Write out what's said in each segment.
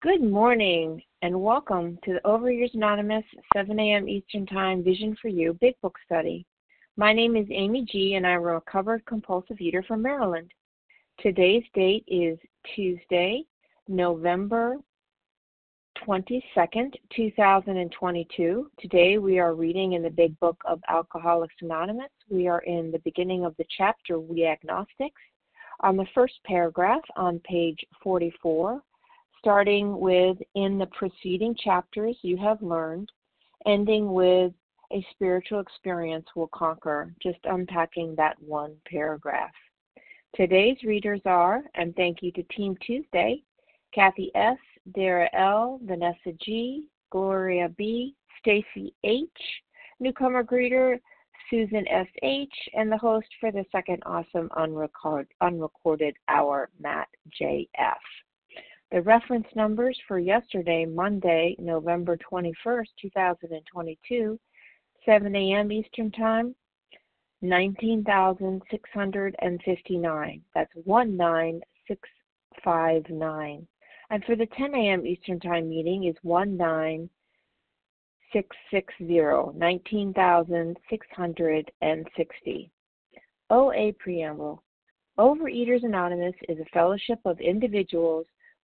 Good morning and welcome to the Overeaters Anonymous 7 a.m. Eastern Time Vision for You Big Book Study. My name is Amy G, and I'm a recovered compulsive eater from Maryland. Today's date is Tuesday, November 22nd, 2022. Today we are reading in the Big Book of Alcoholics Anonymous. We are in the beginning of the chapter We Agnostics on the first paragraph on page 44 starting with in the preceding chapters you have learned, ending with a spiritual experience will conquer, just unpacking that one paragraph. Today's readers are, and thank you to Team Tuesday, Kathy S., Dara L., Vanessa G., Gloria B., Stacy H., newcomer greeter Susan S.H., and the host for the second awesome unrecord, unrecorded hour, Matt J.F. The reference numbers for yesterday, Monday, November 21st, 2022, 7 a.m. Eastern Time, 19,659. That's 19659. And for the 10 a.m. Eastern Time meeting is 19660, 19,660. OA Preamble Overeaters Anonymous is a fellowship of individuals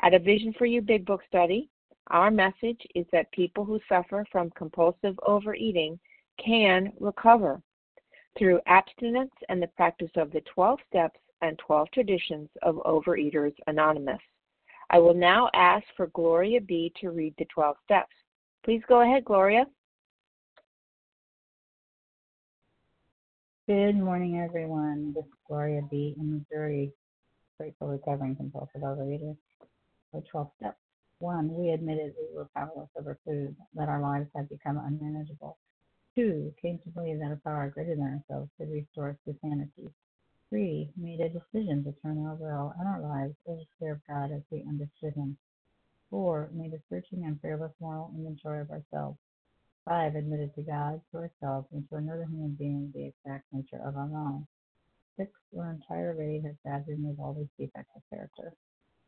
At a Vision for You Big Book study, our message is that people who suffer from compulsive overeating can recover through abstinence and the practice of the 12 steps and 12 traditions of Overeaters Anonymous. I will now ask for Gloria B. to read the 12 steps. Please go ahead, Gloria. Good morning, everyone. This is Gloria B. in Missouri, grateful recovering compulsive overeater or 12 steps. One, we admitted we were powerless over food, that our lives had become unmanageable. Two, came to believe that a power greater than ourselves could restore us to sanity. Three, made a decision to turn our will and our lives over to the care of God as we understood Him. Four, made a searching and fearless moral inventory of ourselves. Five, admitted to God, to ourselves, and to another human being the exact nature of our wrong. Six, our entire raid has God remove all these defects of character.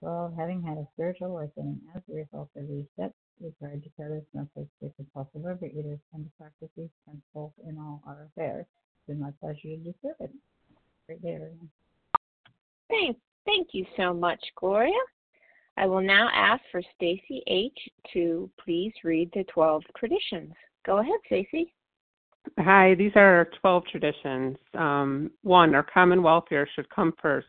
Well, having had a spiritual awakening as a result of these steps, we tried to carry this message to compulsive overeaters and to practice these principles in all our affairs. It's been my pleasure to do service. Great day, everyone. Thanks. Thank you so much, Gloria. I will now ask for Stacy H. to please read the 12 traditions. Go ahead, Stacy. Hi, these are our 12 traditions. Um, one, our common welfare should come first.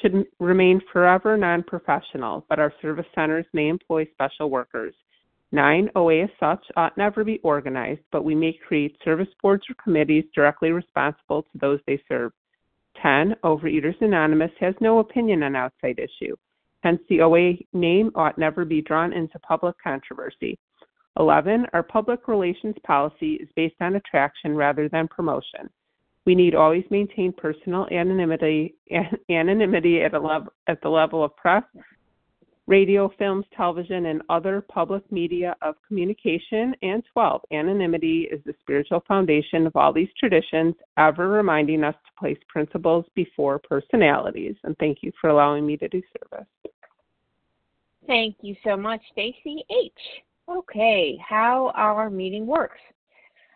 should remain forever non professional, but our service centers may employ special workers. Nine, OA as such ought never be organized, but we may create service boards or committees directly responsible to those they serve. 10. Overeaters Anonymous has no opinion on outside issue. Hence, the OA name ought never be drawn into public controversy. 11. Our public relations policy is based on attraction rather than promotion. We need always maintain personal anonymity, anonymity at, level, at the level of press, radio, films, television, and other public media of communication. And 12, anonymity is the spiritual foundation of all these traditions, ever reminding us to place principles before personalities. And thank you for allowing me to do service. Thank you so much, Stacy H. Okay, how our meeting works.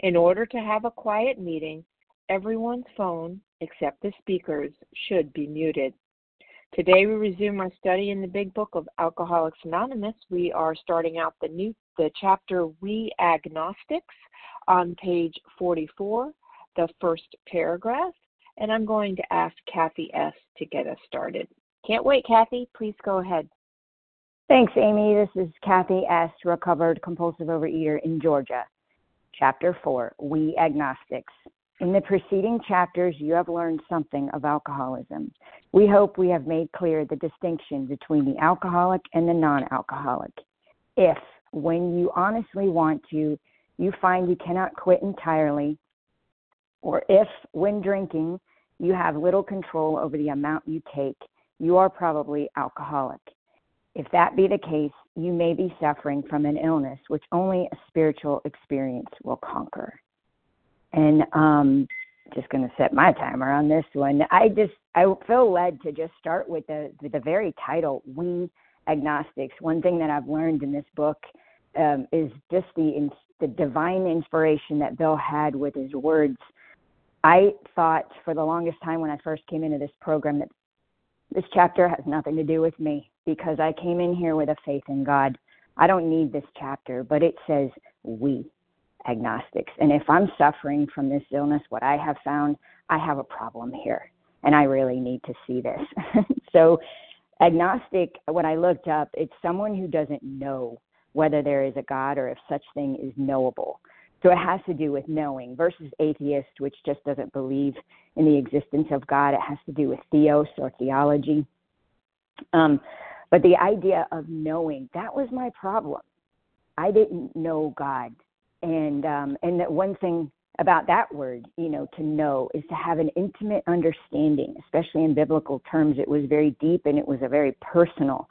In order to have a quiet meeting, everyone's phone except the speakers, should be muted. Today we resume our study in the Big Book of Alcoholics Anonymous. We are starting out the new the chapter We Agnostics on page 44, the first paragraph, and I'm going to ask Kathy S to get us started. Can't wait, Kathy. Please go ahead. Thanks, Amy. This is Kathy S., recovered compulsive overeater in Georgia. Chapter 4 We Agnostics. In the preceding chapters, you have learned something of alcoholism. We hope we have made clear the distinction between the alcoholic and the non alcoholic. If, when you honestly want to, you find you cannot quit entirely, or if, when drinking, you have little control over the amount you take, you are probably alcoholic. If that be the case, you may be suffering from an illness which only a spiritual experience will conquer and um just going to set my timer on this one. I just I feel led to just start with the with the very title, "We Agnostics." One thing that I've learned in this book um, is just the the divine inspiration that Bill had with his words. I thought for the longest time when I first came into this program that this chapter has nothing to do with me because I came in here with a faith in God. I don't need this chapter, but it says we agnostics. And if I'm suffering from this illness, what I have found, I have a problem here, and I really need to see this. so, agnostic, when I looked up, it's someone who doesn't know whether there is a God or if such thing is knowable. So it has to do with knowing versus atheist, which just doesn't believe in the existence of God. It has to do with theos or theology. Um, but the idea of knowing, that was my problem. I didn't know God and um, and that one thing about that word, you know, to know is to have an intimate understanding, especially in biblical terms. It was very deep and it was a very personal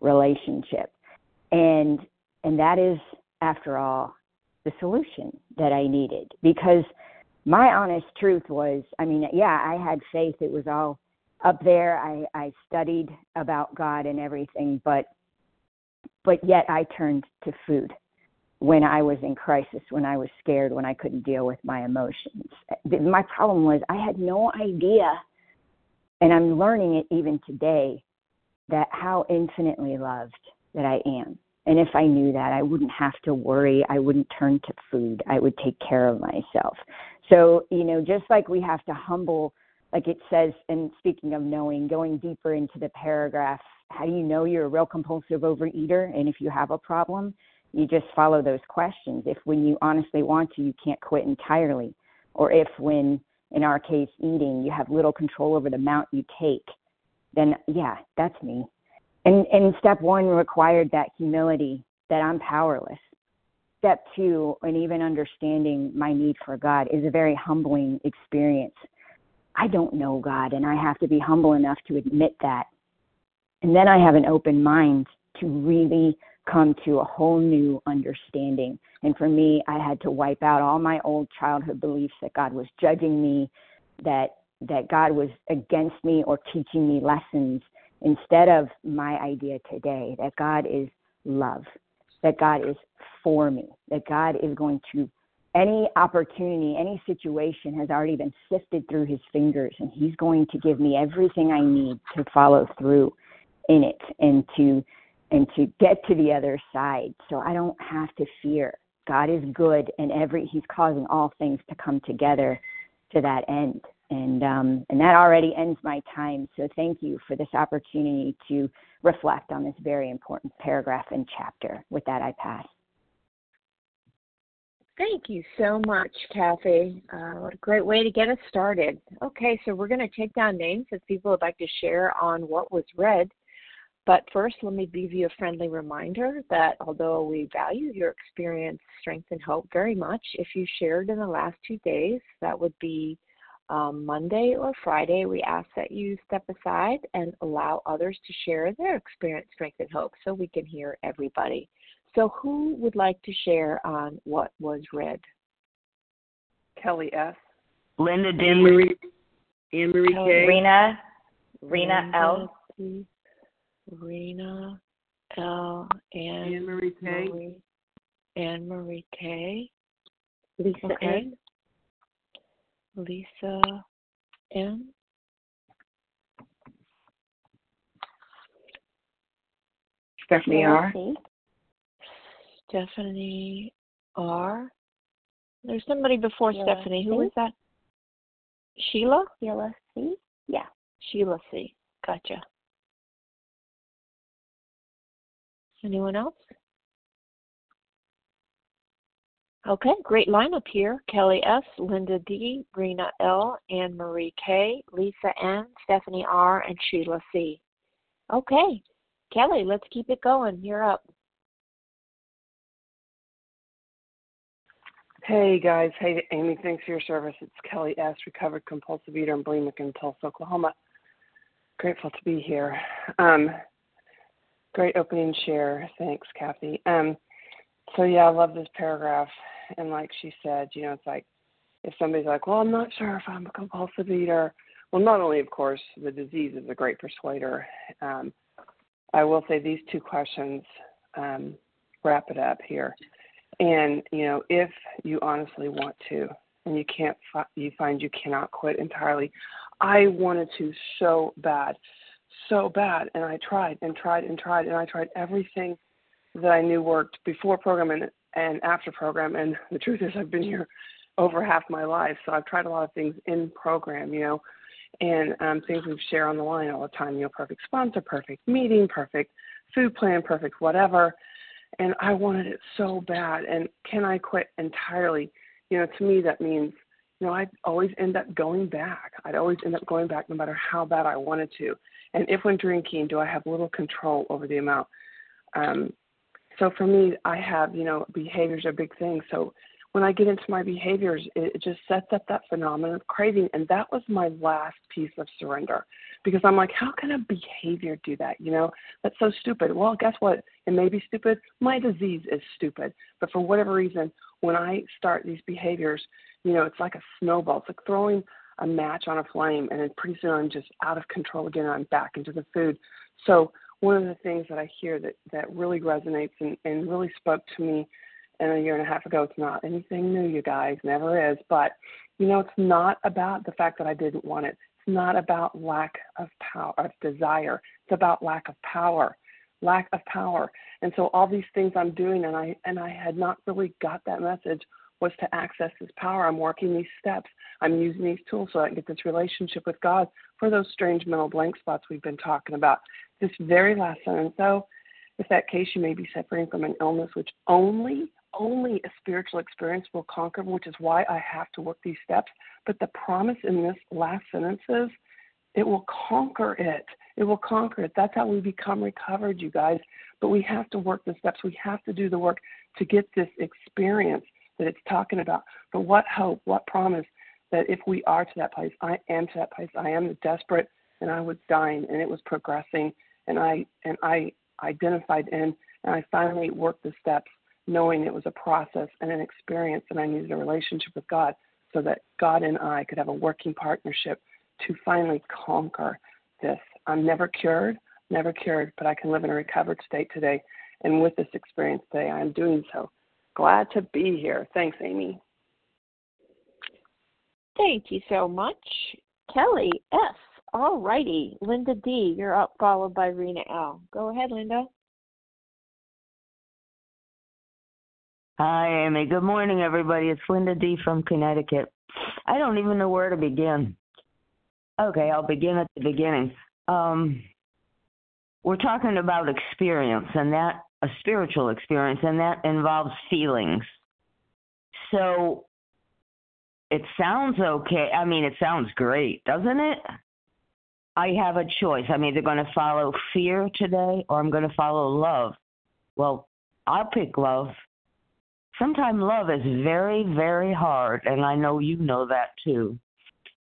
relationship, and and that is, after all, the solution that I needed because my honest truth was, I mean, yeah, I had faith. It was all up there. I I studied about God and everything, but but yet I turned to food when I was in crisis, when I was scared, when I couldn't deal with my emotions. My problem was I had no idea, and I'm learning it even today, that how infinitely loved that I am. And if I knew that, I wouldn't have to worry. I wouldn't turn to food. I would take care of myself. So, you know, just like we have to humble like it says, and speaking of knowing, going deeper into the paragraph, how do you know you're a real compulsive overeater? And if you have a problem, you just follow those questions. If when you honestly want to, you can't quit entirely, or if when, in our case, eating, you have little control over the amount you take, then yeah, that's me. And and step one required that humility that I'm powerless. Step two, and even understanding my need for God, is a very humbling experience I don't know God, and I have to be humble enough to admit that. And then I have an open mind to really come to a whole new understanding. And for me, I had to wipe out all my old childhood beliefs that God was judging me, that that God was against me or teaching me lessons instead of my idea today that God is love, that God is for me, that God is going to any opportunity, any situation has already been sifted through his fingers, and he's going to give me everything I need to follow through in it and to and to get to the other side. So I don't have to fear. God is good, and every He's causing all things to come together to that end. And um, and that already ends my time. So thank you for this opportunity to reflect on this very important paragraph and chapter. With that, I pass. Thank you so much, Kathy. Uh, what a great way to get us started. Okay, so we're going to take down names if people would like to share on what was read. But first, let me give you a friendly reminder that although we value your experience, strength, and hope very much, if you shared in the last two days, that would be um, Monday or Friday, we ask that you step aside and allow others to share their experience, strength, and hope so we can hear everybody. So, who would like to share on what was read? Kelly S. Linda D. Anne Marie, Anne Marie oh, K. Rena, Rena L. Rena L. and Anne Marie K. Marie, Anne Marie K. Lisa Okay. N. Lisa N. Stephanie R. Stephanie R. There's somebody before Sheila Stephanie. Who C. was that? Sheila? Sheila C. Yeah. Sheila C. Gotcha. Anyone else? Okay, great lineup here. Kelly S., Linda D., Rena L., Anne Marie K., Lisa N., Stephanie R., and Sheila C. Okay, Kelly, let's keep it going. You're up. Hey guys, hey Amy, thanks for your service. It's Kelly S., recovered compulsive eater in bulimic in Tulsa, Oklahoma. Grateful to be here. Um, great opening share. Thanks, Kathy. Um, so yeah, I love this paragraph. And like she said, you know, it's like if somebody's like, well, I'm not sure if I'm a compulsive eater. Well, not only, of course, the disease is a great persuader. Um, I will say these two questions um, wrap it up here. And you know, if you honestly want to, and you can't, fi- you find you cannot quit entirely. I wanted to so bad, so bad, and I tried and tried and tried, and I tried everything that I knew worked before program and, and after program. And the truth is, I've been here over half my life, so I've tried a lot of things in program, you know, and um, things we share on the line all the time. You know, perfect sponsor, perfect meeting, perfect food plan, perfect whatever and I wanted it so bad. And can I quit entirely? You know, to me that means, you know, I'd always end up going back. I'd always end up going back no matter how bad I wanted to. And if when drinking, do I have little control over the amount? Um, so for me, I have, you know, behaviors are big things. So when I get into my behaviors, it, it just sets up that phenomenon of craving. And that was my last piece of surrender because I'm like, how can a behavior do that? You know, that's so stupid. Well, guess what? It may be stupid. My disease is stupid. But for whatever reason, when I start these behaviors, you know, it's like a snowball. It's like throwing a match on a flame, and then pretty soon I'm just out of control again. I'm back into the food. So one of the things that I hear that that really resonates and, and really spoke to me and a year and a half ago, it's not anything new, you guys, never is. But you know, it's not about the fact that I didn't want it. Not about lack of power, of desire. It's about lack of power, lack of power. And so all these things I'm doing, and I and I had not really got that message was to access this power. I'm working these steps. I'm using these tools so I can get this relationship with God for those strange mental blank spots we've been talking about. This very last sentence, though, if that case you may be suffering from an illness which only, only a spiritual experience will conquer, which is why I have to work these steps. But the promise in this last sentence is it will conquer it. It will conquer it. That's how we become recovered, you guys. But we have to work the steps. We have to do the work to get this experience that it's talking about. But what hope, what promise that if we are to that place, I am to that place. I am desperate and I was dying and it was progressing and I and I identified in and I finally worked the steps knowing it was a process and an experience and I needed a relationship with God so that God and I could have a working partnership to finally conquer this. I'm never cured, never cured, but I can live in a recovered state today. And with this experience today, I'm doing so. Glad to be here. Thanks, Amy. Thank you so much. Kelly F. All righty. Linda D., you're up, followed by Rena L. Go ahead, Linda. Hi, Amy. Good morning, everybody. It's Linda D. from Connecticut. I don't even know where to begin. Okay, I'll begin at the beginning. Um, we're talking about experience, and that a spiritual experience, and that involves feelings. So it sounds okay. I mean, it sounds great, doesn't it? I have a choice. I'm either going to follow fear today or I'm going to follow love. Well, I'll pick love. Sometimes love is very, very hard, and I know you know that too.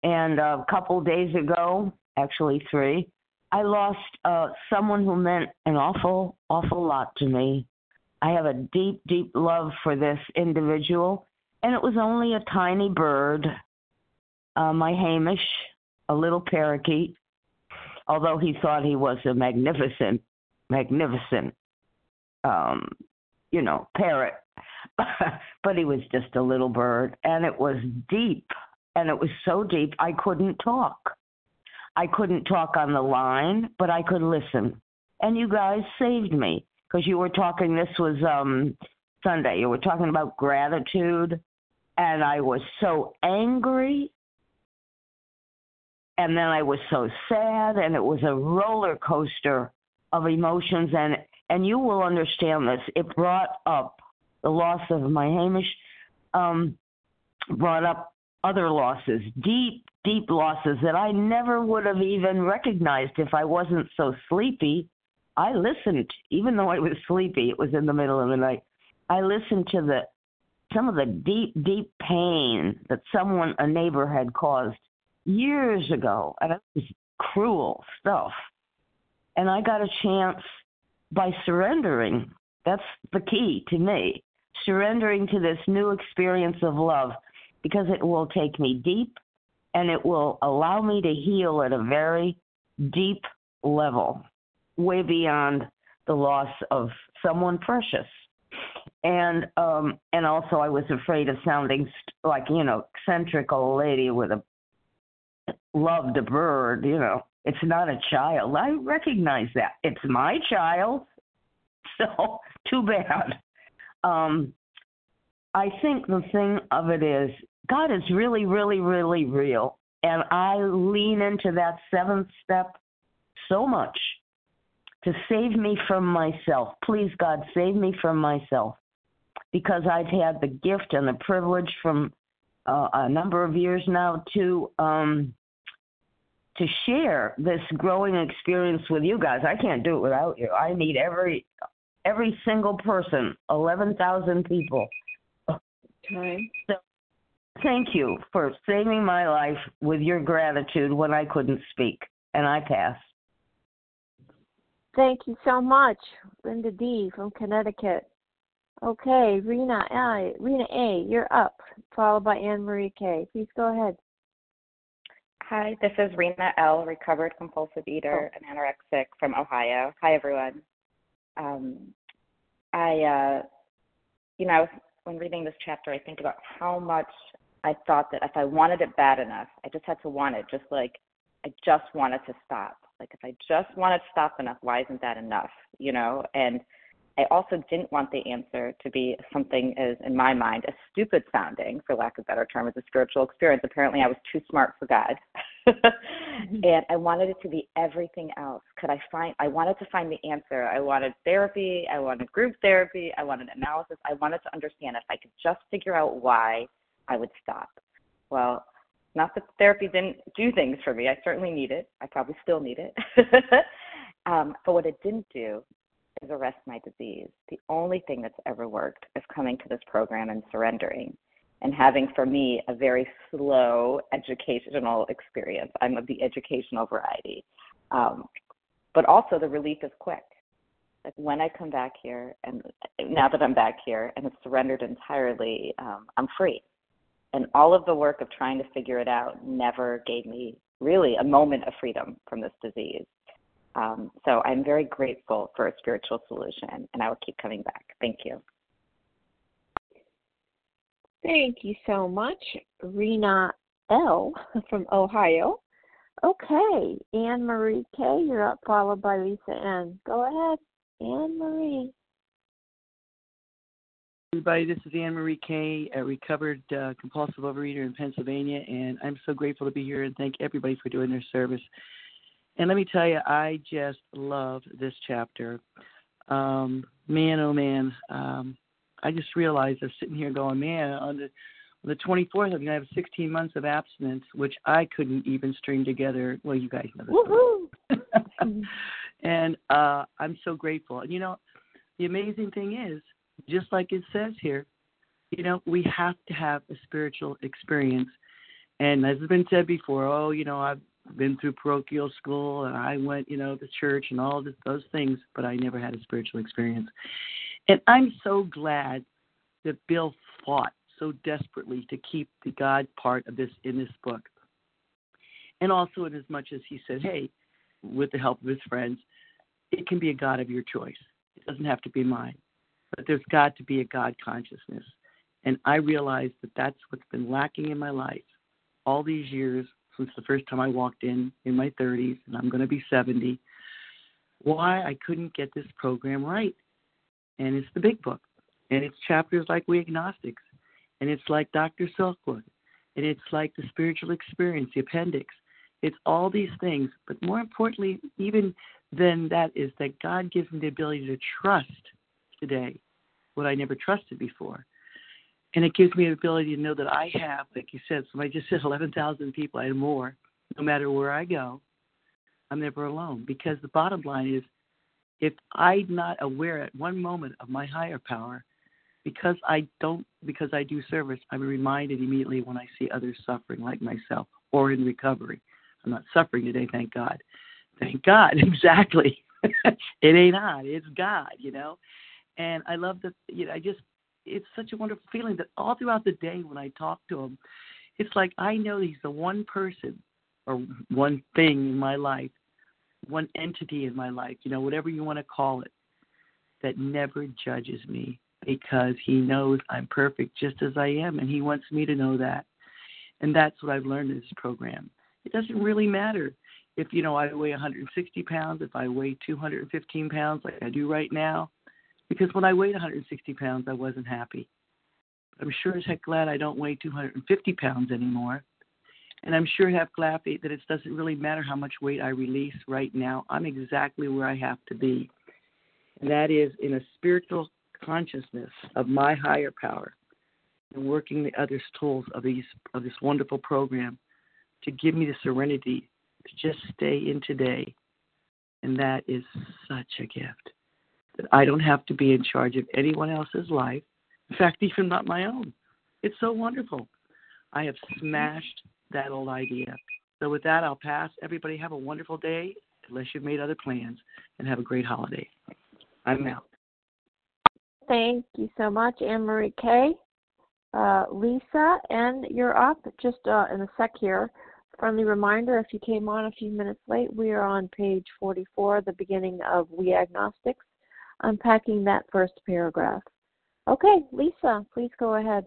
And a couple days ago, actually three, I lost uh, someone who meant an awful, awful lot to me. I have a deep, deep love for this individual, and it was only a tiny bird, uh, my Hamish, a little parakeet, although he thought he was a magnificent, magnificent, um, you know, parrot. but he was just a little bird, and it was deep and it was so deep I couldn't talk. I couldn't talk on the line, but I could listen. And you guys saved me because you were talking. This was um Sunday. You were talking about gratitude, and I was so angry, and then I was so sad, and it was a roller coaster of emotions. And and you will understand this. It brought up the loss of my Hamish. Um, brought up other losses, deep, deep losses that I never would have even recognized if I wasn't so sleepy. I listened, even though I was sleepy, it was in the middle of the night. I listened to the some of the deep, deep pain that someone, a neighbor, had caused years ago, and it was cruel stuff. And I got a chance by surrendering. That's the key to me. Surrendering to this new experience of love because it will take me deep and it will allow me to heal at a very deep level, way beyond the loss of someone precious. And um and also I was afraid of sounding like, you know, eccentric old lady with a loved a bird, you know. It's not a child. I recognize that. It's my child. So, too bad. Um I think the thing of it is God is really, really, really real. And I lean into that seventh step so much to save me from myself. Please, God, save me from myself. Because I've had the gift and the privilege from uh, a number of years now to um, to share this growing experience with you guys. I can't do it without you. I need every every single person, eleven thousand people. Time. So Thank you for saving my life with your gratitude when I couldn't speak. And I pass. Thank you so much, Linda D. from Connecticut. Okay, Rena A. Rena A. You're up, followed by Anne Marie K. Please go ahead. Hi, this is Rena L. Recovered compulsive eater oh. and anorexic from Ohio. Hi, everyone. Um, I, uh, you know, when reading this chapter, I think about how much I thought that if I wanted it bad enough, I just had to want it, just like I just wanted to stop. Like if I just wanted to stop enough, why isn't that enough? You know, and I also didn't want the answer to be something as, in my mind, as stupid sounding, for lack of a better term, as a spiritual experience. Apparently, I was too smart for God, and I wanted it to be everything else. Could I find? I wanted to find the answer. I wanted therapy. I wanted group therapy. I wanted analysis. I wanted to understand if I could just figure out why I would stop. Well, not that therapy didn't do things for me. I certainly need it. I probably still need it. um, but what it didn't do is arrest my disease. The only thing that's ever worked is coming to this program and surrendering and having for me a very slow educational experience. I'm of the educational variety. Um, but also the relief is quick. Like when I come back here, and now that I'm back here and have surrendered entirely, um, I'm free. And all of the work of trying to figure it out never gave me really a moment of freedom from this disease. Um, so I'm very grateful for a spiritual solution, and I will keep coming back. Thank you. Thank you so much, Rena L. from Ohio. Okay, Anne Marie K., you're up, followed by Lisa N. Go ahead, Anne Marie. Everybody, this is Anne Marie Kay, a recovered uh, compulsive overeater in Pennsylvania, and I'm so grateful to be here and thank everybody for doing their service. And let me tell you, I just love this chapter. Um, man, oh man, um, I just realized I'm sitting here going, man, on the on the 24th, I'm to have 16 months of abstinence, which I couldn't even string together. Well, you guys know this. and uh, I'm so grateful. And you know, the amazing thing is, just like it says here, you know, we have to have a spiritual experience. And as has been said before, oh, you know, I've been through parochial school and I went, you know, to church and all this, those things, but I never had a spiritual experience. And I'm so glad that Bill fought so desperately to keep the God part of this in this book. And also, in as much as he said, hey, with the help of his friends, it can be a God of your choice. It doesn't have to be mine. But there's got to be a God consciousness. And I realized that that's what's been lacking in my life all these years since the first time I walked in in my 30s, and I'm going to be 70, why I couldn't get this program right. And it's the big book. And it's chapters like We Agnostics. And it's like Dr. Silkworth. And it's like the spiritual experience, the appendix. It's all these things. But more importantly, even than that, is that God gives me the ability to trust today what I never trusted before and it gives me the ability to know that I have, like you said, somebody just said 11,000 people and more, no matter where I go, I'm never alone. Because the bottom line is, if I'm not aware at one moment of my higher power, because I don't, because I do service, I'm reminded immediately when I see others suffering like myself or in recovery. I'm not suffering today, thank God. Thank God, exactly. it ain't I, it's God, you know. And I love the, you know, I just it's such a wonderful feeling that all throughout the day when I talk to him, it's like I know he's the one person or one thing in my life, one entity in my life, you know, whatever you want to call it, that never judges me because he knows I'm perfect just as I am and he wants me to know that. And that's what I've learned in this program. It doesn't really matter if, you know, I weigh 160 pounds, if I weigh 215 pounds like I do right now because when I weighed 160 pounds, I wasn't happy. I'm sure as heck glad I don't weigh 250 pounds anymore. And I'm sure heck glad that it doesn't really matter how much weight I release right now. I'm exactly where I have to be. And that is in a spiritual consciousness of my higher power and working the other tools of these of this wonderful program to give me the serenity to just stay in today. And that is such a gift that I don't have to be in charge of anyone else's life. In fact, even not my own. It's so wonderful. I have smashed that old idea. So, with that, I'll pass. Everybody have a wonderful day, unless you've made other plans, and have a great holiday. I'm out. Thank you so much, Anne Marie Kay. Uh, Lisa, and you're up just uh, in a sec here. Friendly reminder if you came on a few minutes late, we are on page 44, the beginning of We Agnostics unpacking that first paragraph. Okay, Lisa, please go ahead.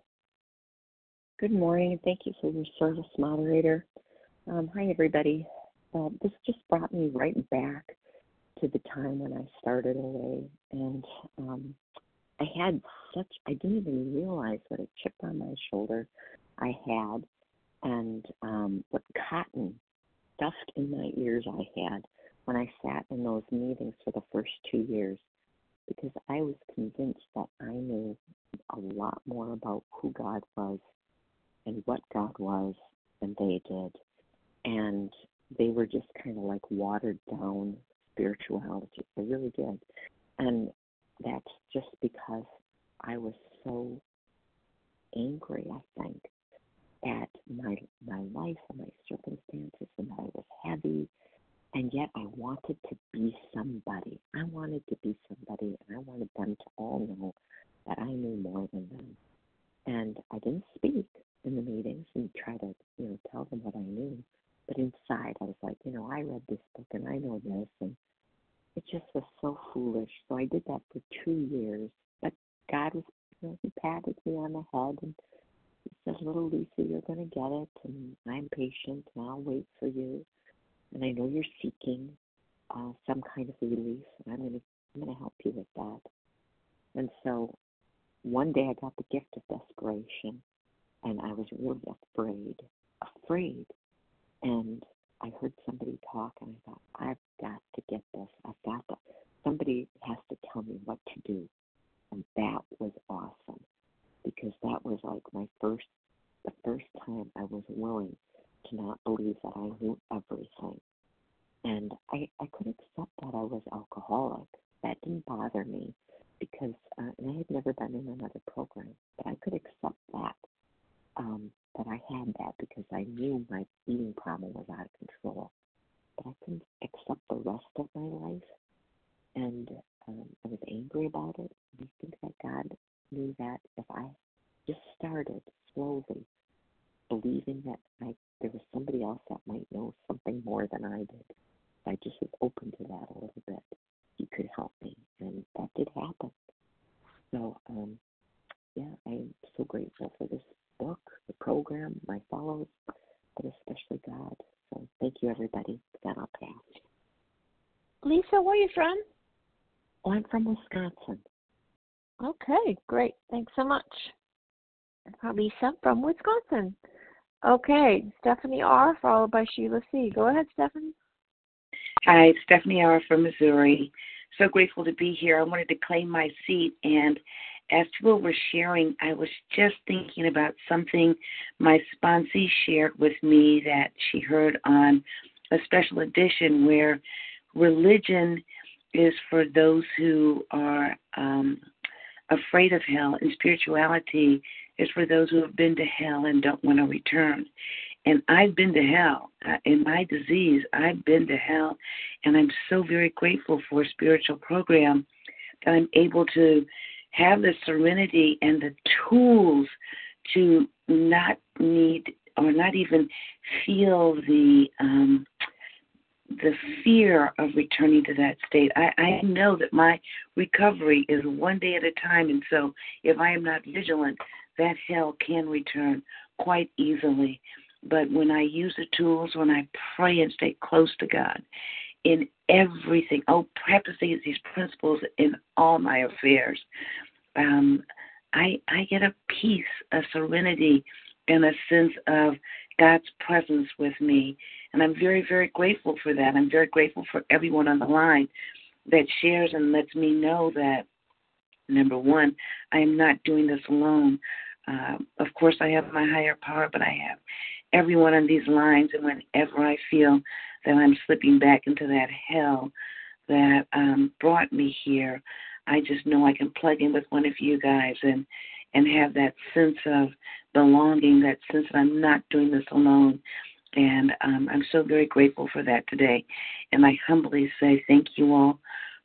Good morning, and thank you for your service, moderator. Um, hi, everybody. Uh, this just brought me right back to the time when I started OA, and um, I had such I didn't even realize what a chip on my shoulder I had, and um, what cotton stuffed in my ears I had when I sat in those meetings for the first two years, because I was convinced that I knew a lot more about who God was and what God was than they did, and they were just kind of like watered down spirituality. They really did. And that's just because I was so angry, I think, at my my life and my circumstances and that I was heavy and yet I wanted to be somebody. I wanted to be somebody and I wanted them to all know that I knew more than them. And I didn't speak in the meetings and try to, you know, tell them what I knew. But inside, I was like, you know, I read this book and I know this, and it just was so foolish. So I did that for two years. But God was, you know, He patted me on the head and He said, "Little Lisa, you're going to get it, and I'm patient, and I'll wait for you. And I know you're seeking uh, some kind of relief, and I'm going to, I'm going to help you with that." And so, one day I got the gift of desperation, and I was really afraid, afraid and I heard somebody talk, and I thought, I've got to get this. I've got to. Somebody has to tell me what to do, and that was awesome because that was like my first, the first time I was willing to not believe that I knew everything, and I I could accept that I was alcoholic. That didn't bother me because, uh, and I had never been in another program, but I could accept that um, that I had that because I knew my eating problem was out of control. But I couldn't accept the rest of my life, and um, I was angry about it. I think that God knew that if I just started slowly believing that I there was somebody else that might know something more than I did, if I just was open to that a little bit, He could help me, and that did happen. So, um, yeah, I'm so grateful for this book, the program, my fellows, but especially God. So thank you, everybody. That I'll pass. Lisa, where are you from? Oh, I'm from Wisconsin. Okay, great. Thanks so much. Lisa from Wisconsin. Okay, Stephanie R. followed by Sheila C. Go ahead, Stephanie. Hi, Stephanie R. from Missouri. So grateful to be here. I wanted to claim my seat and as people were sharing, I was just thinking about something my sponsee shared with me that she heard on a special edition where religion is for those who are um, afraid of hell, and spirituality is for those who have been to hell and don't want to return. And I've been to hell. In my disease, I've been to hell. And I'm so very grateful for a spiritual program that I'm able to have the serenity and the tools to not need or not even feel the um, the fear of returning to that state. I, I know that my recovery is one day at a time, and so if I am not vigilant, that hell can return quite easily. But when I use the tools, when I pray and stay close to God in everything, oh, practicing these principles in all my affairs, um, I I get a peace, a serenity, and a sense of God's presence with me. And I'm very, very grateful for that. I'm very grateful for everyone on the line that shares and lets me know that, number one, I am not doing this alone. Uh, of course, I have my higher power, but I have everyone on these lines. And whenever I feel that I'm slipping back into that hell that um, brought me here, I just know I can plug in with one of you guys and and have that sense of belonging, that sense that I'm not doing this alone. And um, I'm so very grateful for that today. And I humbly say thank you all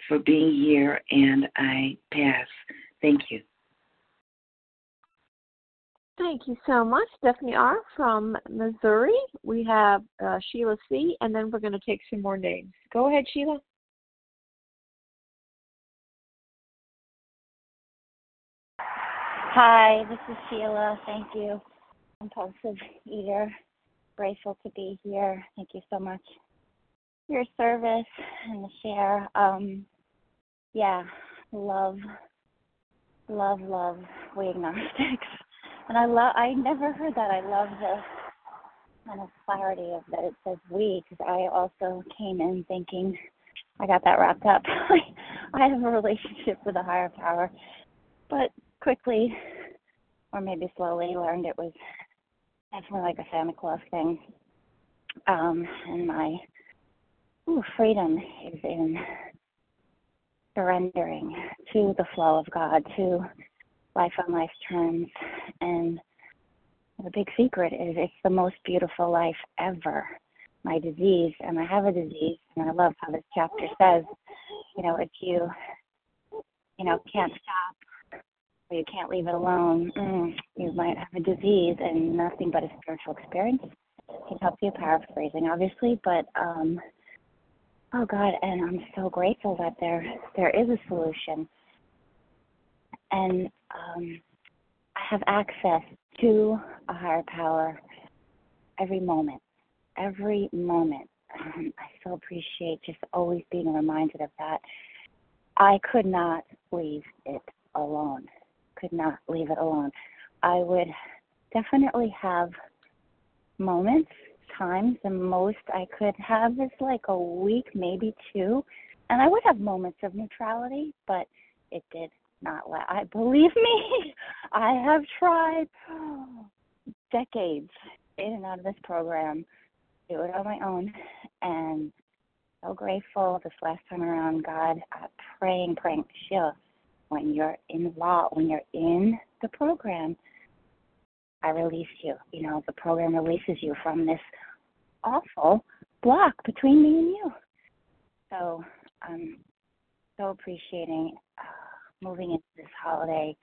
for being here, and I pass. Thank you. Thank you so much, Stephanie R. from Missouri. We have uh, Sheila C., and then we're going to take some more names. Go ahead, Sheila. Hi, this is Sheila. Thank you. Impulsive eater. Grateful to be here. Thank you so much. your service and the share. Um, yeah, love, love, love we agnostics, and I love. I never heard that. I love the kind of clarity of that it says we because I also came in thinking I got that wrapped up. I have a relationship with a higher power, but quickly, or maybe slowly, learned it was definitely like a Santa Claus thing. Um, and my ooh, freedom is in surrendering to the flow of God, to life on life terms. And the big secret is it's the most beautiful life ever. My disease, and I have a disease, and I love how this chapter says, you know, if you, you know, can't stop or you can't leave it alone, mm, you might have a disease, and nothing but a spiritual experience can help you. Paraphrasing, obviously, but um, oh God, and I'm so grateful that there there is a solution, and um, I have access to a higher power every moment, every moment. Um, I so appreciate just always being reminded of that. I could not leave it alone. Could not leave it alone. I would definitely have moments, times, the most I could have is like a week, maybe two. And I would have moments of neutrality, but it did not let I believe me, I have tried decades in and out of this program, do it on my own and so grateful this last time around, God, uh, praying, praying, Sheila, when you're in law, when you're in the program, I release you. You know, the program releases you from this awful block between me and you. So I'm so appreciating uh, moving into this holiday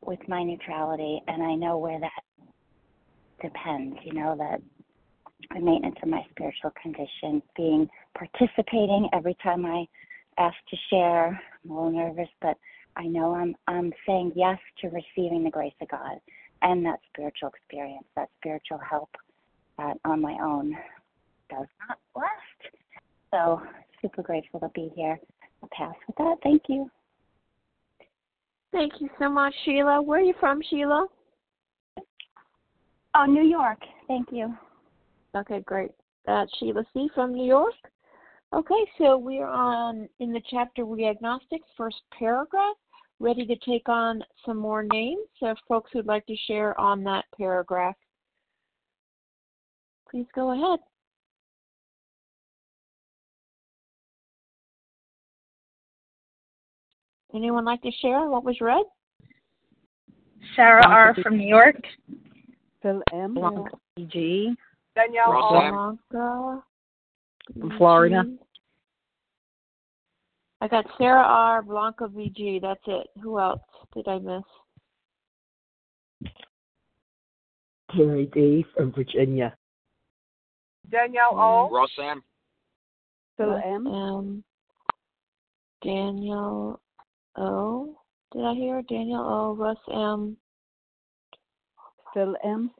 with my neutrality, and I know where that depends. You know that my maintenance of my spiritual condition, being participating every time I ask to share. I'm a little nervous, but I know I'm I'm saying yes to receiving the grace of God and that spiritual experience, that spiritual help that on my own does not last. So super grateful to be here. I'll pass with that. Thank you. Thank you so much, Sheila. Where are you from, Sheila? Oh, New York. Thank you. Okay, great. That's Sheila C. from New York. Okay, so we're on in the chapter We Agnostics, first paragraph, ready to take on some more names. So, if folks would like to share on that paragraph, please go ahead. Anyone like to share what was read? Sarah R. from New York. Phil M. Blanca G. Danielle Blanca. From Florida. I got Sarah R. Blanca VG. That's it. Who else did I miss? Terry D. from Virginia. Danielle O. Ross M. Phil M. Um, Daniel O. Did I hear Daniel O. Russ M. Phil M.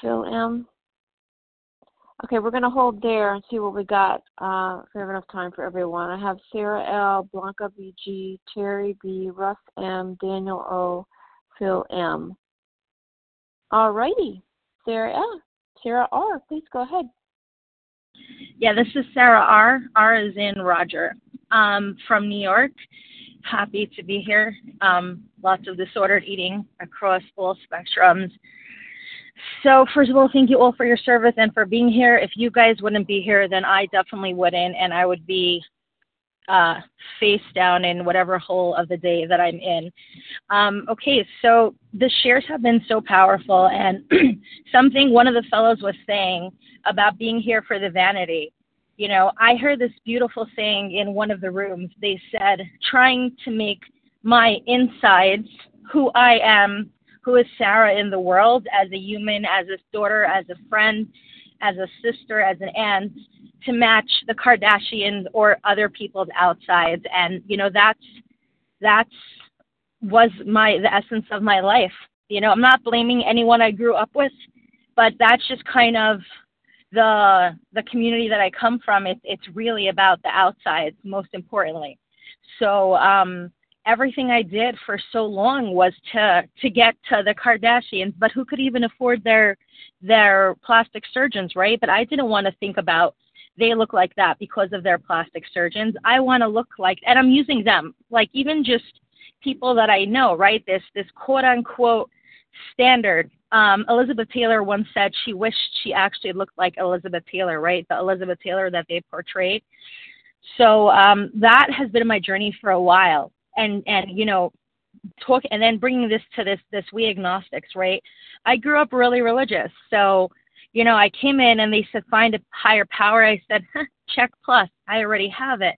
Phil M. Okay, we're going to hold there and see what we got. Uh, if we have enough time for everyone. I have Sarah L, Blanca BG, Terry B, Russ M, Daniel O, Phil M. All righty, Sarah L. Sarah R, please go ahead. Yeah, this is Sarah R. R is in Roger um, from New York. Happy to be here. Um, lots of disordered eating across all spectrums. So, first of all, thank you all for your service and for being here. If you guys wouldn't be here, then I definitely wouldn't, and I would be uh, face down in whatever hole of the day that I'm in. Um, okay, so the shares have been so powerful, and something one of the fellows was saying about being here for the vanity. You know, I heard this beautiful saying in one of the rooms. They said, trying to make my insides who I am who is Sarah in the world as a human, as a daughter, as a friend, as a sister, as an aunt, to match the Kardashians or other people's outsides. And you know, that's that's was my the essence of my life. You know, I'm not blaming anyone I grew up with, but that's just kind of the the community that I come from, it's it's really about the outside, most importantly. So um, everything I did for so long was to to get to the Kardashians, but who could even afford their their plastic surgeons, right? But I didn't want to think about they look like that because of their plastic surgeons. I want to look like, and I'm using them, like even just people that I know, right? This this quote unquote standard. Um, Elizabeth Taylor once said she wished she actually looked like Elizabeth Taylor, right? The Elizabeth Taylor that they portrayed. So um, that has been my journey for a while, and and you know, talk and then bringing this to this this we agnostics, right? I grew up really religious, so you know, I came in and they said find a higher power. I said check plus, I already have it.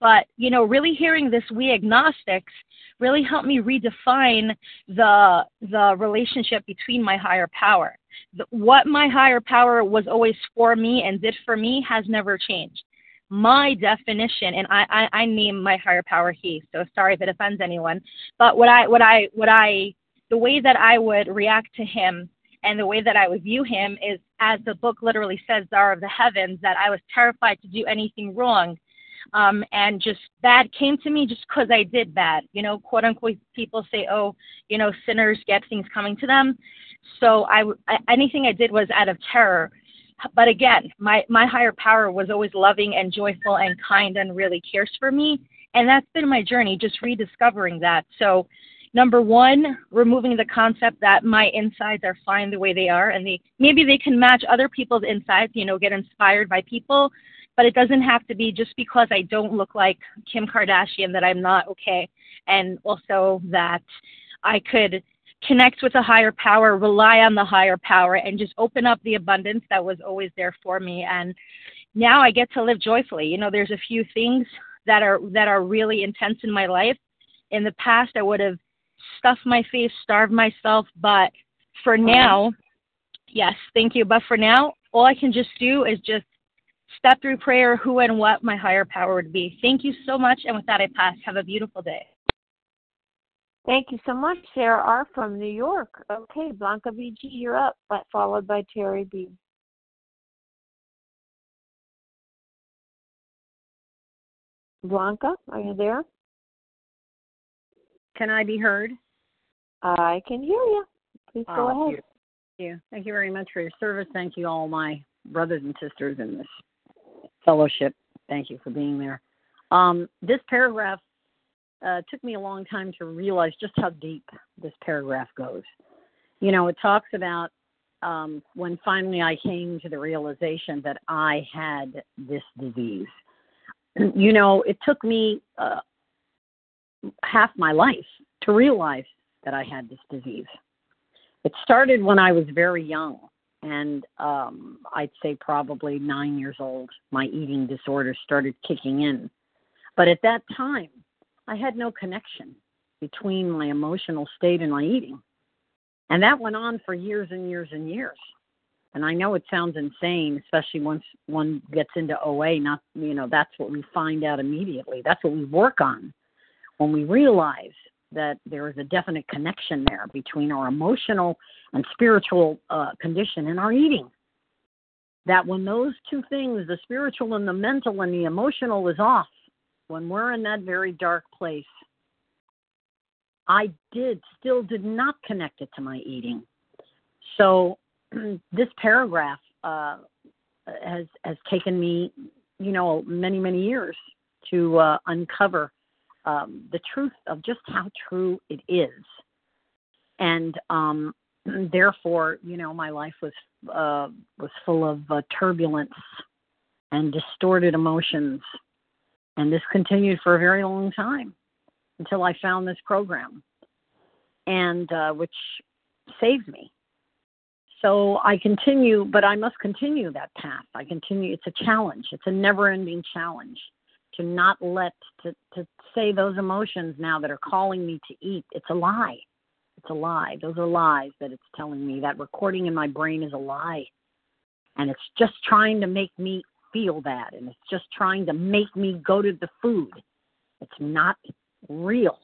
But you know, really hearing this we agnostics really helped me redefine the the relationship between my higher power. The, what my higher power was always for me and did for me has never changed. My definition, and I, I, I name my higher power he. So sorry if it offends anyone, but what I what I what I the way that I would react to him and the way that I would view him is as the book literally says, Czar of the Heavens, that I was terrified to do anything wrong um, and just bad came to me just because I did bad. You know, quote unquote, people say, oh, you know, sinners get things coming to them. So I, I anything I did was out of terror. But again, my my higher power was always loving and joyful and kind and really cares for me. And that's been my journey, just rediscovering that. So number one, removing the concept that my insides are fine the way they are, and they maybe they can match other people's insides. You know, get inspired by people, but it doesn't have to be just because I don't look like Kim Kardashian that I'm not okay. And also that I could connect with a higher power, rely on the higher power, and just open up the abundance that was always there for me. And now I get to live joyfully. You know, there's a few things that are that are really intense in my life. In the past, I would have stuffed my face, starved myself, but for now, yes, thank you. But for now, all I can just do is just step through prayer who and what my higher power would be. Thank you so much. And with that, I pass. Have a beautiful day. Thank you so much, Sarah R. from New York. Okay, Blanca BG, you're up, but followed by Terry B. Blanca, are you there? Can I be heard? I can hear you. Please go oh, ahead. Thank you. Thank you very much for your service. Thank you, all my brothers and sisters in this fellowship. Thank you for being there. Um, this paragraph uh, took me a long time to realize just how deep this paragraph goes. You know, it talks about um, when finally I came to the realization that I had this disease. You know, it took me uh, half my life to realize that I had this disease. It started when I was very young and um, I'd say probably nine years old, my eating disorder started kicking in. But at that time, I had no connection between my emotional state and my eating. And that went on for years and years and years. And I know it sounds insane, especially once one gets into OA, not, you know, that's what we find out immediately. That's what we work on when we realize that there is a definite connection there between our emotional and spiritual uh, condition and our eating. That when those two things, the spiritual and the mental and the emotional, is off, when we're in that very dark place, I did still did not connect it to my eating. So this paragraph uh, has has taken me, you know, many many years to uh, uncover um, the truth of just how true it is. And um, therefore, you know, my life was uh, was full of uh, turbulence and distorted emotions, and this continued for a very long time until I found this program, and uh, which saved me. So I continue, but I must continue that path. I continue. It's a challenge. It's a never-ending challenge to not let to to say those emotions now that are calling me to eat. It's a lie. It's a lie. Those are lies that it's telling me. That recording in my brain is a lie. And it's just trying to make me feel that and it's just trying to make me go to the food. It's not real.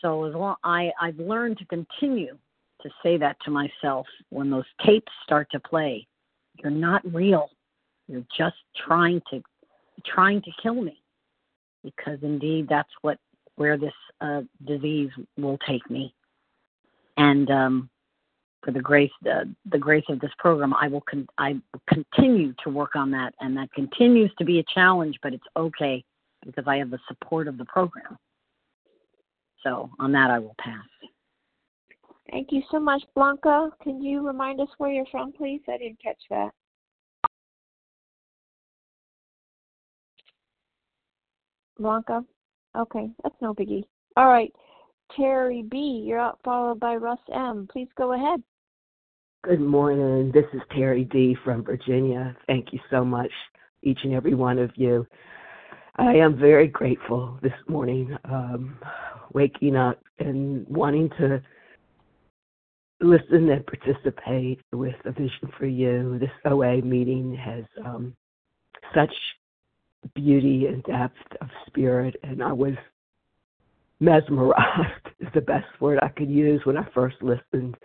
So as long i i've learned to continue to say that to myself when those tapes start to play. You're not real. You're just trying to trying to kill me, because indeed that's what where this uh, disease will take me. And um, for the grace the, grace of this program, I will con- I will continue to work on that, and that continues to be a challenge, but it's okay because I have the support of the program. So on that, I will pass. Thank you so much, Blanca. Can you remind us where you're from, please? I didn't catch that. Blanca? Okay, that's no biggie. All right. Terry B., you're up, followed by Russ M. Please go ahead. Good morning. This is Terry D. from Virginia. Thank you so much, each and every one of you. I am very grateful this morning, um, waking up and wanting to listen and participate with a vision for you. This OA meeting has um, such beauty and depth of spirit, and I was mesmerized is the best word I could use when I first listened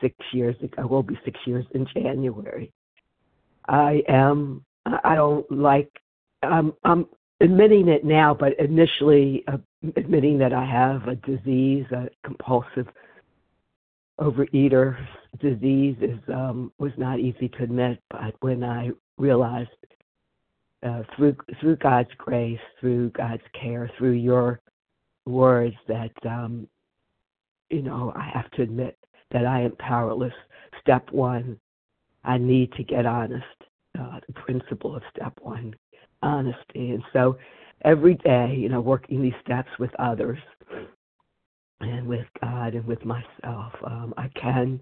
six years ago. I Will be six years in January. I am. I don't like. I'm. I'm admitting it now, but initially uh, admitting that I have a disease, a compulsive overeater disease, is um, was not easy to admit. But when I realized uh, through through God's grace, through God's care, through your words that um, you know I have to admit that I am powerless. Step one, I need to get honest. Uh, the principle of step one, honesty, and so every day, you know, working these steps with others and with God and with myself, um, I can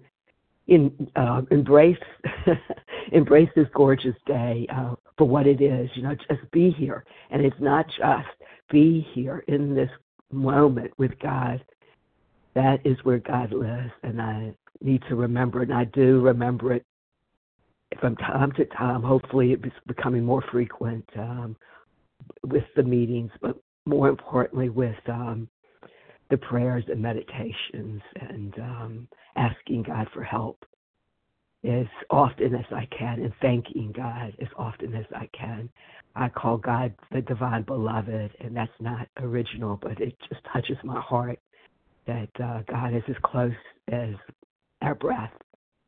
in, uh, embrace embrace this gorgeous day uh, for what it is. You know, just be here, and it's not just be here in this moment with God. That is where God lives, and I need to remember. And I do remember it from time to time. Hopefully, it's becoming more frequent um, with the meetings, but more importantly, with um, the prayers and meditations and um, asking God for help as often as I can and thanking God as often as I can. I call God the divine beloved, and that's not original, but it just touches my heart that uh, God is as close as our breath.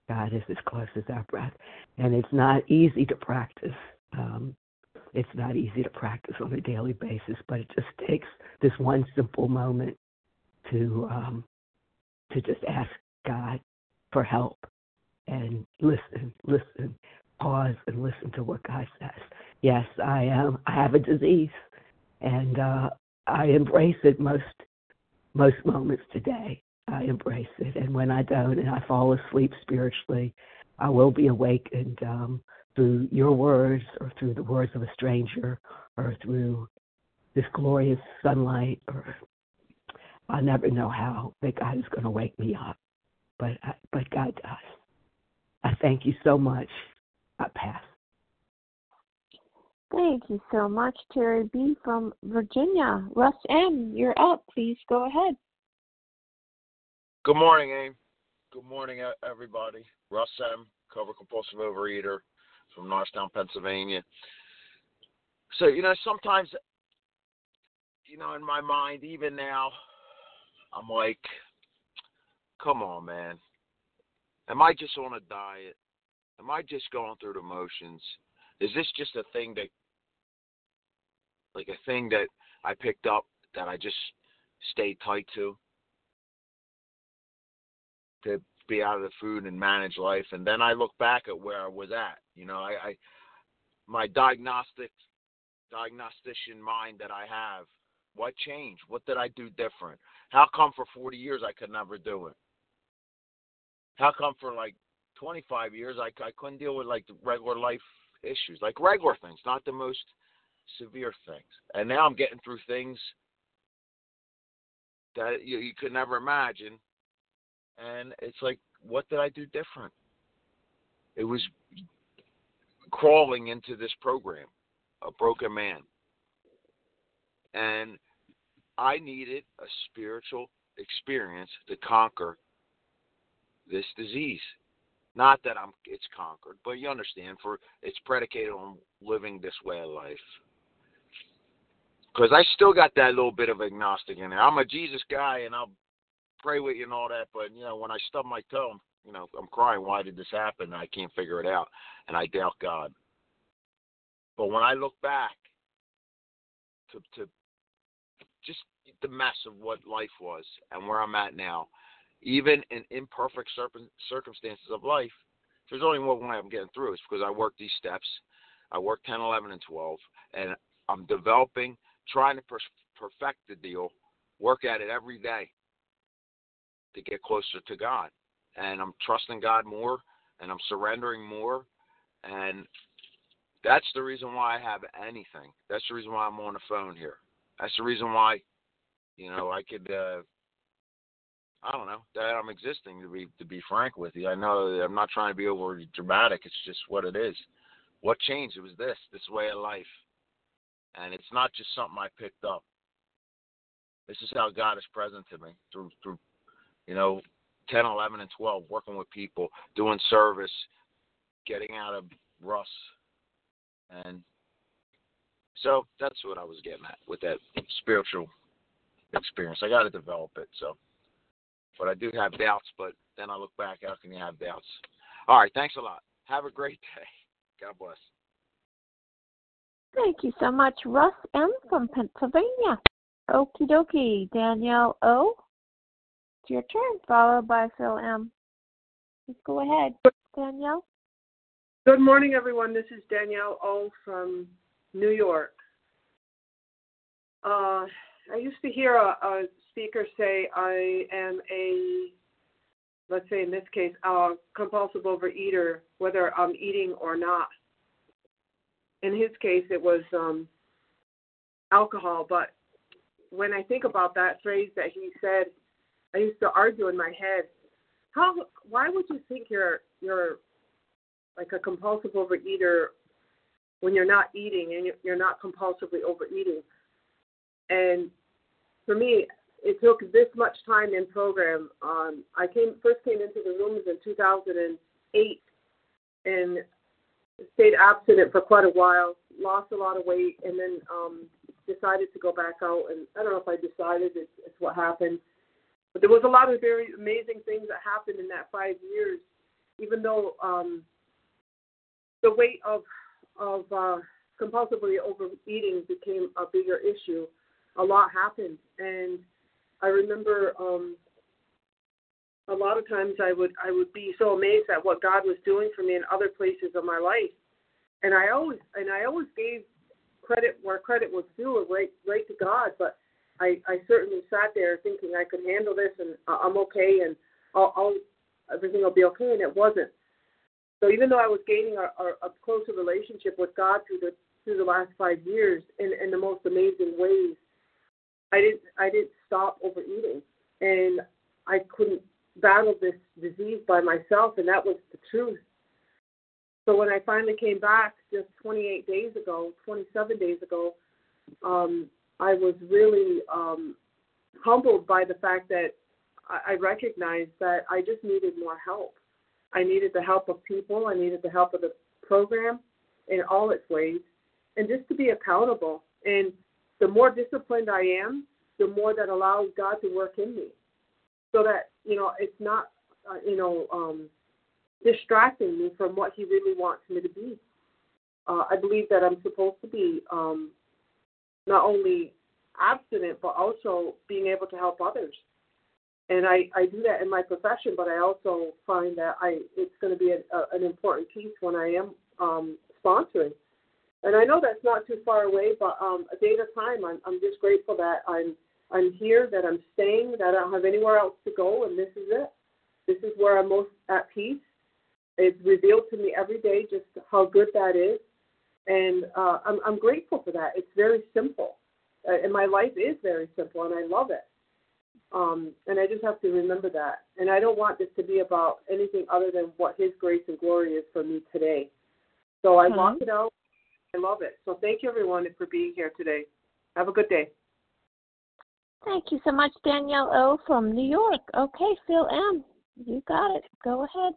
God is as close as our breath. And it's not easy to practice. Um, it's not easy to practice on a daily basis, but it just takes this one simple moment to um, to just ask God for help and listen, listen, pause and listen to what God says. Yes, I am. I have a disease, and uh, I embrace it most most moments today. I embrace it, and when I don't, and I fall asleep spiritually, I will be awakened um, through your words, or through the words of a stranger, or through this glorious sunlight, or I never know how that God is going to wake me up, but I, but God does. I thank you so much. I pass. Thank you so much, Terry B. from Virginia. Russ M., you're up. Please go ahead. Good morning, Aim. Good morning, everybody. Russ M., cover compulsive overeater from Norristown, Pennsylvania. So, you know, sometimes, you know, in my mind, even now, I'm like, come on, man. Am I just on a diet? Am I just going through the motions? Is this just a thing that, like a thing that I picked up that I just stay tight to? To be out of the food and manage life. And then I look back at where I was at. You know, I, I my diagnostic diagnostician mind that I have, what changed? What did I do different? How come for 40 years I could never do it? How come for like 25 years I, I couldn't deal with like regular life issues, like regular things, not the most severe things. And now I'm getting through things that you, you could never imagine. And it's like, what did I do different? It was crawling into this program, a broken man. And I needed a spiritual experience to conquer this disease. Not that I'm it's conquered, but you understand. For it's predicated on living this way of life. Because I still got that little bit of agnostic in there. I'm a Jesus guy, and I'll pray with you and all that. But you know, when I stub my toe, you know, I'm crying. Why did this happen? I can't figure it out, and I doubt God. But when I look back to to just the mess of what life was and where I'm at now, even in imperfect circumstances of life, there's only one way I'm getting through. It's because I work these steps. I work 10, 11, and 12, and I'm developing, trying to perfect the deal, work at it every day to get closer to God. And I'm trusting God more, and I'm surrendering more, and that's the reason why I have anything. That's the reason why I'm on the phone here. That's the reason why, you know, I could. Uh, I don't know that I'm existing to be to be frank with you. I know I'm not trying to be over dramatic. It's just what it is. What changed? It was this this way of life, and it's not just something I picked up. This is how God is present to me through through, you know, 10, 11, and 12, working with people, doing service, getting out of Russ, and so that's what I was getting at with that spiritual experience. I got to develop it. So, but I do have doubts. But then I look back. How can you have doubts? All right. Thanks a lot. Have a great day. God bless. Thank you so much, Russ M. from Pennsylvania. Okie dokie, Danielle O. It's your turn, followed by Phil M. Let's go ahead, Danielle. Good morning, everyone. This is Danielle O. from New York. Uh, I used to hear a, a speaker say, I am a, let's say in this case, a compulsive overeater, whether I'm eating or not. In his case, it was um, alcohol. But when I think about that phrase that he said, I used to argue in my head, how, why would you think you're, you're like a compulsive overeater when you're not eating and you're not compulsively overeating. And for me, it took this much time in program. Um, I came first came into the rooms in 2008 and stayed abstinent for quite a while, lost a lot of weight, and then um, decided to go back out. And I don't know if I decided it's, it's what happened, but there was a lot of very amazing things that happened in that five years. Even though um, the weight of of uh, compulsively overeating became a bigger issue. A lot happened, and I remember um, a lot of times I would I would be so amazed at what God was doing for me in other places of my life, and I always and I always gave credit where credit was due, right right to God. But I I certainly sat there thinking I could handle this and I'm okay and I'll, I'll everything will be okay, and it wasn't. So even though I was gaining a, a, a closer relationship with God through the through the last five years in, in the most amazing ways, I didn't I didn't stop overeating, and I couldn't battle this disease by myself, and that was the truth. So when I finally came back just 28 days ago, 27 days ago, um, I was really um, humbled by the fact that I, I recognized that I just needed more help. I needed the help of people. I needed the help of the program in all its ways, and just to be accountable. And the more disciplined I am, the more that allows God to work in me, so that you know it's not uh, you know um, distracting me from what He really wants me to be. Uh, I believe that I'm supposed to be um, not only abstinent but also being able to help others and I, I do that in my profession, but I also find that I it's going to be a, a, an important piece when I am um, sponsoring. And I know that's not too far away, but um, a day at a time. I'm I'm just grateful that I'm I'm here, that I'm staying, that I don't have anywhere else to go, and this is it. This is where I'm most at peace. It's revealed to me every day just how good that is, and uh, I'm I'm grateful for that. It's very simple, uh, and my life is very simple, and I love it. Um, and I just have to remember that. And I don't want this to be about anything other than what His grace and glory is for me today. So I mm-hmm. walk it out. I love it. So thank you, everyone, for being here today. Have a good day. Thank you so much, Danielle O. from New York. Okay, Phil M., you got it. Go ahead.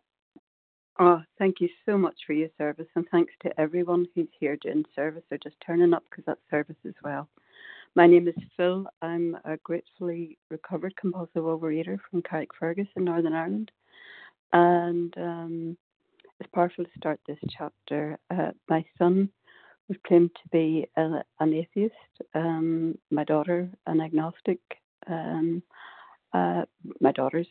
Oh, thank you so much for your service, and thanks to everyone who's here doing service or just turning up because that's service as well. My name is Phil. I'm a gratefully recovered compulsive overeater from Carrickfergus in Northern Ireland. And um, it's powerful to start this chapter. Uh, my son was claimed to be a, an atheist, um, my daughter, an agnostic, um, uh, my daughters.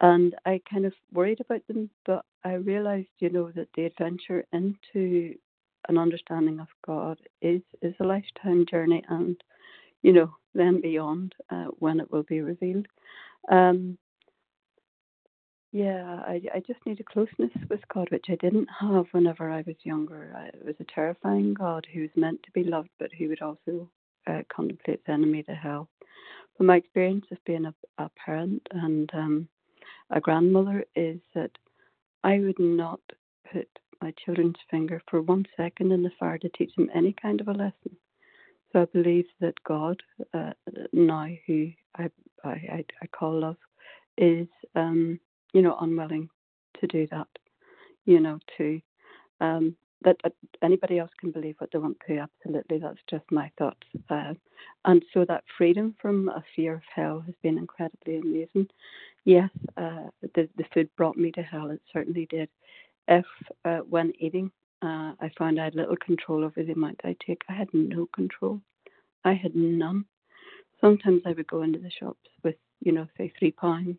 And I kind of worried about them, but I realized, you know, that the adventure into an understanding of God is is a lifetime journey, and you know, then beyond uh, when it will be revealed. Um, yeah, I, I just need a closeness with God, which I didn't have whenever I was younger. I, it was a terrifying God who was meant to be loved, but who would also uh, contemplate the enemy to hell. But my experience of being a, a parent and um, a grandmother is that I would not put my children's finger for one second in the fire to teach them any kind of a lesson. So I believe that God, uh, now who I, I I call love, is um, you know unwilling to do that. You know to um, that uh, anybody else can believe what they want to. Absolutely, that's just my thoughts. Uh, and so that freedom from a fear of hell has been incredibly amazing. Yes, uh, the the food brought me to hell. It certainly did. If uh, when eating uh, I found I had little control over the amount I take. I had no control. I had none. Sometimes I would go into the shops with, you know, say three pounds,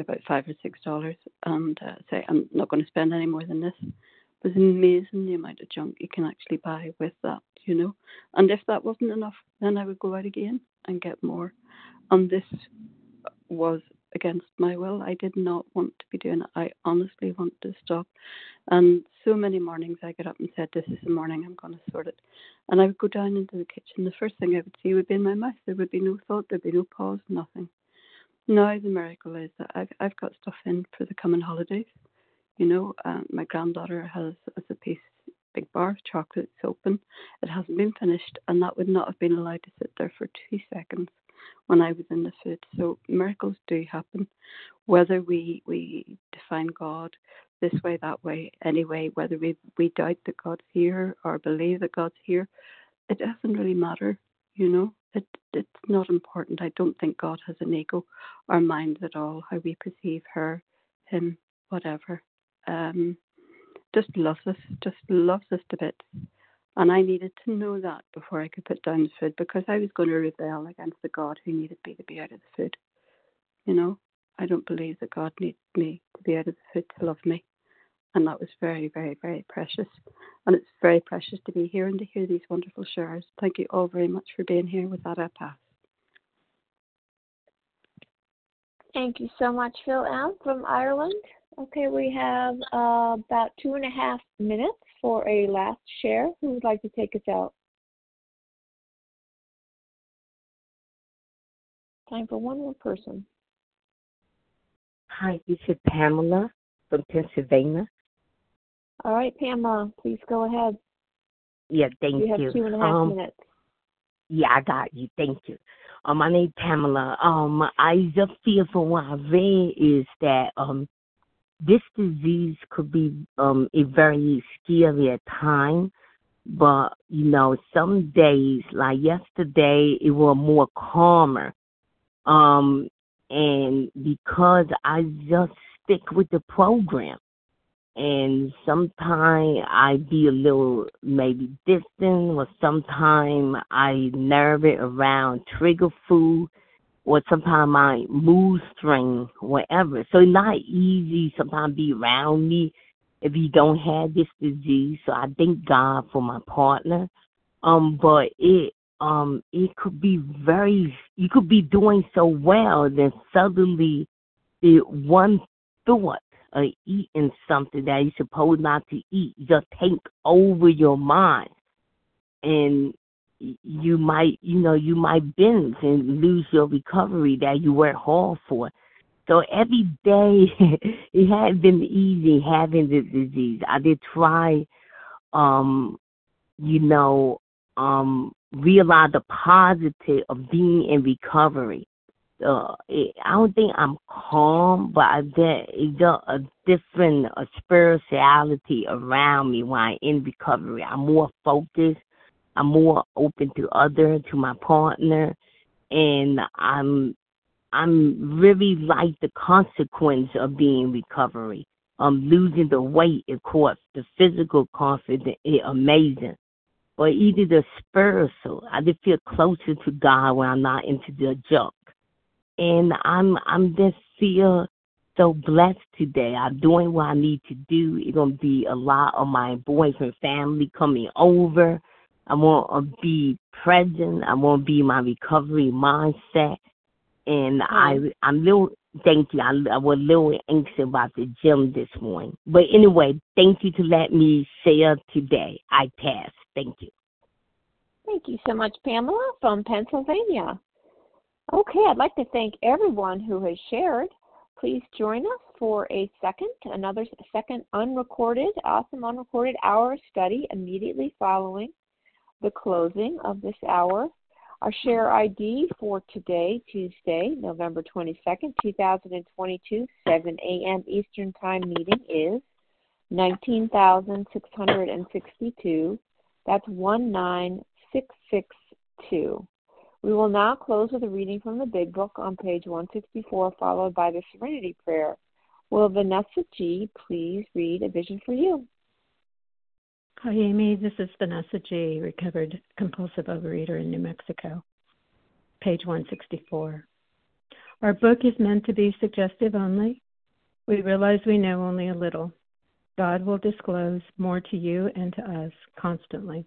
about five or six dollars, and uh, say I'm not going to spend any more than this. It was amazing the amount of junk you can actually buy with that, you know. And if that wasn't enough, then I would go out again and get more. And this was against my will. I did not want to be doing it. I honestly wanted to stop. And so many mornings I got up and said, This is the morning I'm going to sort it. And I would go down into the kitchen. The first thing I would see would be in my mouth. There would be no thought, there'd be no pause, nothing. Now the miracle is that I've, I've got stuff in for the coming holidays. You know, uh, my granddaughter has, has a piece, big bar of chocolate. It's open. It hasn't been finished, and that would not have been allowed to sit there for two seconds when I was in the food. So miracles do happen, whether we we define God this way, that way, anyway, whether we we doubt that God's here or believe that God's here, it doesn't really matter. You know, it it's not important. I don't think God has an ego or mind at all. How we perceive her, him, whatever. Um, just loves us, just loves us to bits. And I needed to know that before I could put down the food because I was going to rebel against the God who needed me to be out of the food. You know, I don't believe that God needs me to be out of the food to love me. And that was very, very, very precious. And it's very precious to be here and to hear these wonderful shares. Thank you all very much for being here. With that, I pass. Thank you so much, Phil M. from Ireland. Okay, we have uh, about two and a half minutes for a last share. Who would like to take us out? Time for one more person. Hi, this is Pamela from Pennsylvania. All right, Pamela, please go ahead. Yeah, thank you. You have two and a half um, minutes. Yeah, I got you. Thank you. Um, my name Pamela. Um, I just feel from what I read is that um this disease could be um a very scary at times, but you know, some days like yesterday it was more calmer. Um and because I just stick with the program and sometimes I be a little maybe distant or sometimes I nervous around trigger food or sometimes my mood string, whatever. So it's not easy sometimes be around me if you don't have this disease. So I thank God for my partner. Um, but it um it could be very you could be doing so well then suddenly the one thought eating something that you're supposed not to eat just take over your mind and you might, you know, you might binge and lose your recovery that you worked hard for. So every day, it has been easy having this disease. I did try, um, you know, um, realize the positive of being in recovery. Uh, it, I don't think I'm calm, but I get a different a spirituality around me when I'm in recovery. I'm more focused. I'm more open to other, to my partner, and I'm I'm really like the consequence of being recovery. Um, losing the weight, of course, the physical confidence is amazing, but either the spiritual, I just feel closer to God when I'm not into the junk and I'm I'm just feel so blessed today. I'm doing what I need to do. It's gonna be a lot of my boyfriend family coming over. I want to be present. I want to be my recovery mindset, and I I'm little. Thank you. I, I was a little anxious about the gym this morning, but anyway, thank you to let me share today. I pass. Thank you. Thank you so much, Pamela from Pennsylvania. Okay, I'd like to thank everyone who has shared. Please join us for a second, another second unrecorded, awesome unrecorded hour study immediately following the closing of this hour. Our share ID for today, Tuesday, November 22nd, 2022, 7 a.m. Eastern Time meeting is 19,662. That's 19662. We will now close with a reading from the Big Book on page 164, followed by the Serenity Prayer. Will Vanessa G. please read A Vision for You? Hi, Amy. This is Vanessa G., recovered compulsive overeater in New Mexico. Page 164. Our book is meant to be suggestive only. We realize we know only a little. God will disclose more to you and to us constantly.